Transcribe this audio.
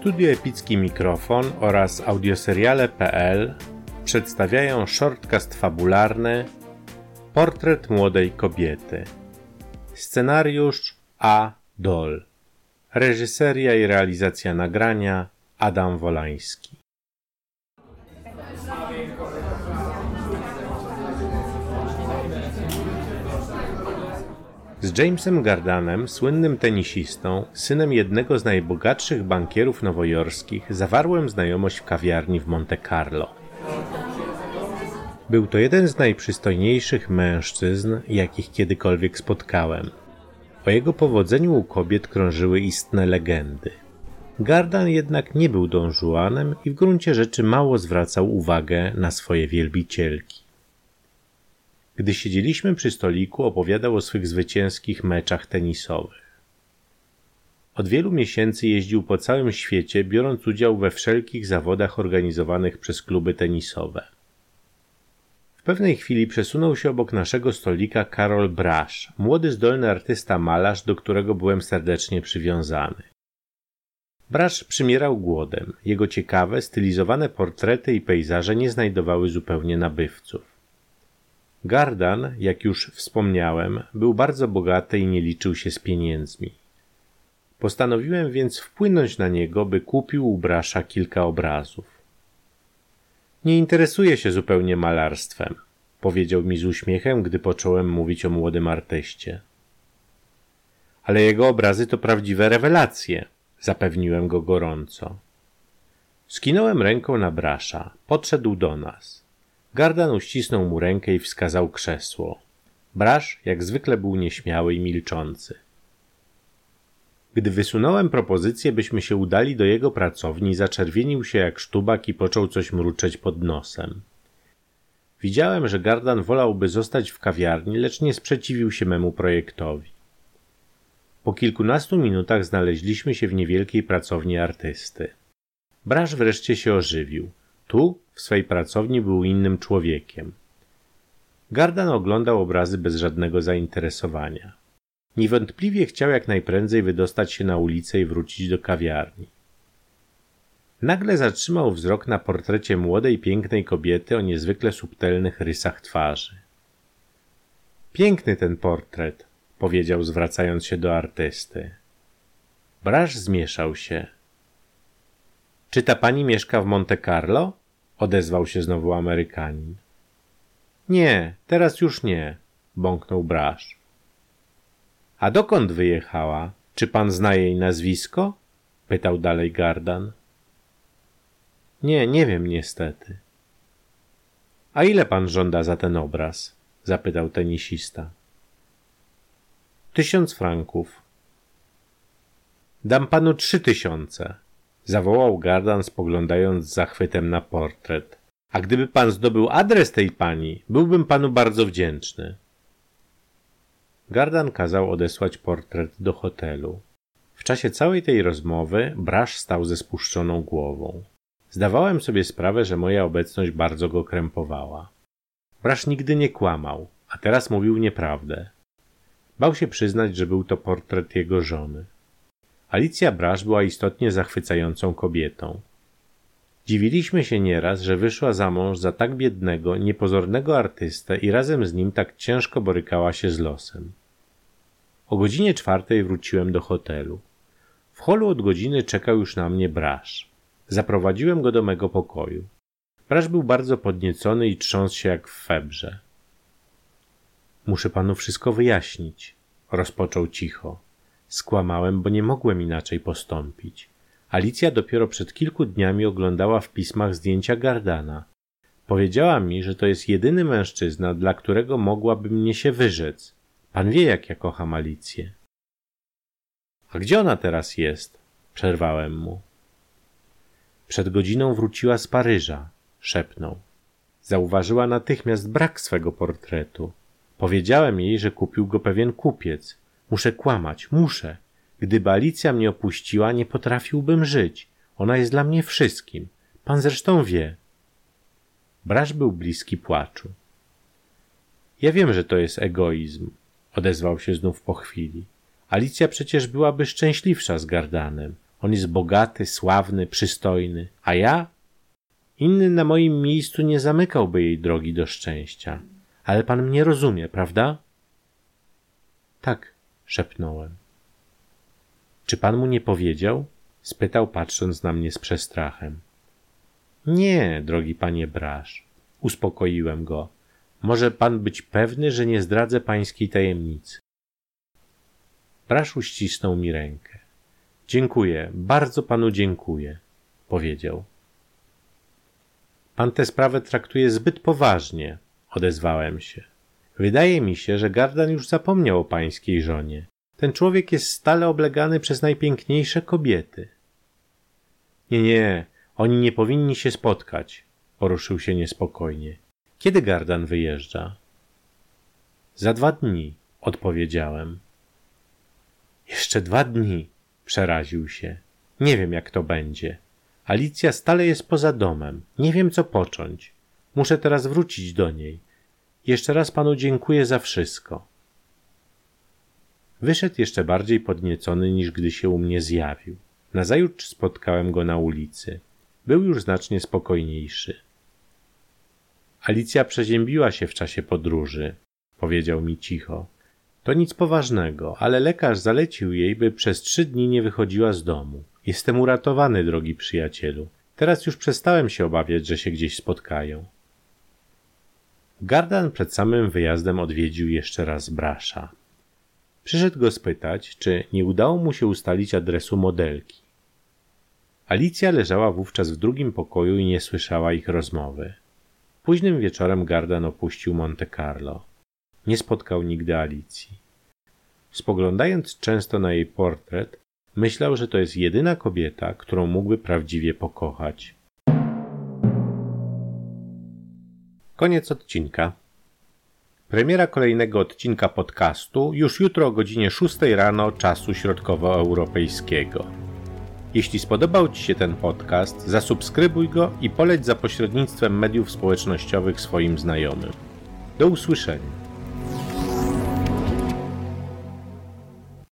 Studio Epicki Mikrofon oraz audioseriale.pl przedstawiają shortcast fabularny Portret młodej kobiety. Scenariusz A. Dol. Reżyseria i realizacja nagrania Adam Wolański. Z Jamesem Gardanem, słynnym tenisistą, synem jednego z najbogatszych bankierów nowojorskich, zawarłem znajomość w kawiarni w Monte Carlo. Był to jeden z najprzystojniejszych mężczyzn, jakich kiedykolwiek spotkałem. O jego powodzeniu u kobiet krążyły istne legendy. Gardan jednak nie był dążuanem i w gruncie rzeczy mało zwracał uwagę na swoje wielbicielki. Gdy siedzieliśmy przy stoliku, opowiadał o swych zwycięskich meczach tenisowych. Od wielu miesięcy jeździł po całym świecie, biorąc udział we wszelkich zawodach organizowanych przez kluby tenisowe. W pewnej chwili przesunął się obok naszego stolika Karol Brasz, młody zdolny artysta malarz, do którego byłem serdecznie przywiązany. Brasz przymierał głodem. Jego ciekawe, stylizowane portrety i pejzaże nie znajdowały zupełnie nabywców. Gardan, jak już wspomniałem, był bardzo bogaty i nie liczył się z pieniędzmi. Postanowiłem więc wpłynąć na niego, by kupił u Brasza kilka obrazów. Nie interesuje się zupełnie malarstwem, powiedział mi z uśmiechem, gdy począłem mówić o młodym artyście. Ale jego obrazy to prawdziwe rewelacje, zapewniłem go gorąco. Skinąłem ręką na Brasza. Podszedł do nas. Gardan uścisnął mu rękę i wskazał krzesło. Brasz jak zwykle był nieśmiały i milczący. Gdy wysunąłem propozycję, byśmy się udali do jego pracowni, zaczerwienił się jak sztubak i począł coś mruczeć pod nosem. Widziałem, że Gardan wolałby zostać w kawiarni, lecz nie sprzeciwił się memu projektowi. Po kilkunastu minutach znaleźliśmy się w niewielkiej pracowni artysty. Brasz wreszcie się ożywił. Tu, w swej pracowni, był innym człowiekiem. Gardan oglądał obrazy bez żadnego zainteresowania. Niewątpliwie chciał jak najprędzej wydostać się na ulicę i wrócić do kawiarni. Nagle zatrzymał wzrok na portrecie młodej, pięknej kobiety o niezwykle subtelnych rysach twarzy. Piękny ten portret, powiedział zwracając się do artysty. Brasz zmieszał się. Czy ta pani mieszka w Monte Carlo? Odezwał się znowu Amerykanin. Nie, teraz już nie, bąknął Brasz. A dokąd wyjechała? Czy pan zna jej nazwisko? pytał dalej Gardan. Nie, nie wiem niestety. A ile pan żąda za ten obraz? zapytał tenisista. Tysiąc franków. Dam panu trzy tysiące, zawołał Gardan, spoglądając z zachwytem na portret. A gdyby pan zdobył adres tej pani, byłbym panu bardzo wdzięczny. Gardan kazał odesłać portret do hotelu. W czasie całej tej rozmowy Brasz stał ze spuszczoną głową. Zdawałem sobie sprawę, że moja obecność bardzo go krępowała. Brasz nigdy nie kłamał, a teraz mówił nieprawdę. Bał się przyznać, że był to portret jego żony. Alicja Brasz była istotnie zachwycającą kobietą. Dziwiliśmy się nieraz, że wyszła za mąż za tak biednego, niepozornego artystę i razem z nim tak ciężko borykała się z losem. O godzinie czwartej wróciłem do hotelu. W holu od godziny czekał już na mnie Brasz. Zaprowadziłem go do mego pokoju. Brasz był bardzo podniecony i trząsł się jak w febrze. Muszę panu wszystko wyjaśnić, rozpoczął cicho. Skłamałem, bo nie mogłem inaczej postąpić. Alicja dopiero przed kilku dniami oglądała w pismach zdjęcia Gardana. Powiedziała mi, że to jest jedyny mężczyzna, dla którego mogłaby mnie się wyrzec. Pan wie, jak ja kocham Alicję. A gdzie ona teraz jest? Przerwałem mu. Przed godziną wróciła z Paryża, szepnął. Zauważyła natychmiast brak swego portretu. Powiedziałem jej, że kupił go pewien kupiec. Muszę kłamać, muszę. Gdyby Alicja mnie opuściła, nie potrafiłbym żyć. Ona jest dla mnie wszystkim. Pan zresztą wie. Brasz był bliski płaczu. Ja wiem, że to jest egoizm, odezwał się znów po chwili. Alicja przecież byłaby szczęśliwsza z Gardanem. On jest bogaty, sławny, przystojny, a ja? Inny na moim miejscu nie zamykałby jej drogi do szczęścia. Ale pan mnie rozumie, prawda? Tak, szepnąłem. Czy pan mu nie powiedział? spytał, patrząc na mnie z przestrachem. Nie, drogi panie Brasz, uspokoiłem go. Może pan być pewny, że nie zdradzę pańskiej tajemnicy. Brasz uścisnął mi rękę. Dziękuję, bardzo panu dziękuję, powiedział. Pan tę sprawę traktuje zbyt poważnie, odezwałem się. Wydaje mi się, że Gardan już zapomniał o pańskiej żonie. Ten człowiek jest stale oblegany przez najpiękniejsze kobiety. Nie, nie, oni nie powinni się spotkać, poruszył się niespokojnie. Kiedy Gardan wyjeżdża? Za dwa dni, odpowiedziałem. Jeszcze dwa dni, przeraził się. Nie wiem, jak to będzie. Alicja stale jest poza domem. Nie wiem, co począć. Muszę teraz wrócić do niej. Jeszcze raz panu dziękuję za wszystko. Wyszedł jeszcze bardziej podniecony niż gdy się u mnie zjawił. Nazajutrz spotkałem go na ulicy. Był już znacznie spokojniejszy. Alicja przeziębiła się w czasie podróży, powiedział mi cicho. To nic poważnego, ale lekarz zalecił jej, by przez trzy dni nie wychodziła z domu. Jestem uratowany, drogi przyjacielu. Teraz już przestałem się obawiać, że się gdzieś spotkają. Gardan przed samym wyjazdem odwiedził jeszcze raz Brasza. Przyszedł go spytać, czy nie udało mu się ustalić adresu modelki. Alicja leżała wówczas w drugim pokoju i nie słyszała ich rozmowy. Późnym wieczorem Gardan opuścił Monte Carlo. Nie spotkał nigdy Alicji. Spoglądając często na jej portret, myślał, że to jest jedyna kobieta, którą mógłby prawdziwie pokochać. Koniec odcinka. Premiera kolejnego odcinka podcastu już jutro o godzinie 6 rano czasu środkowoeuropejskiego. Jeśli spodobał Ci się ten podcast, zasubskrybuj go i poleć za pośrednictwem mediów społecznościowych swoim znajomym. Do usłyszenia.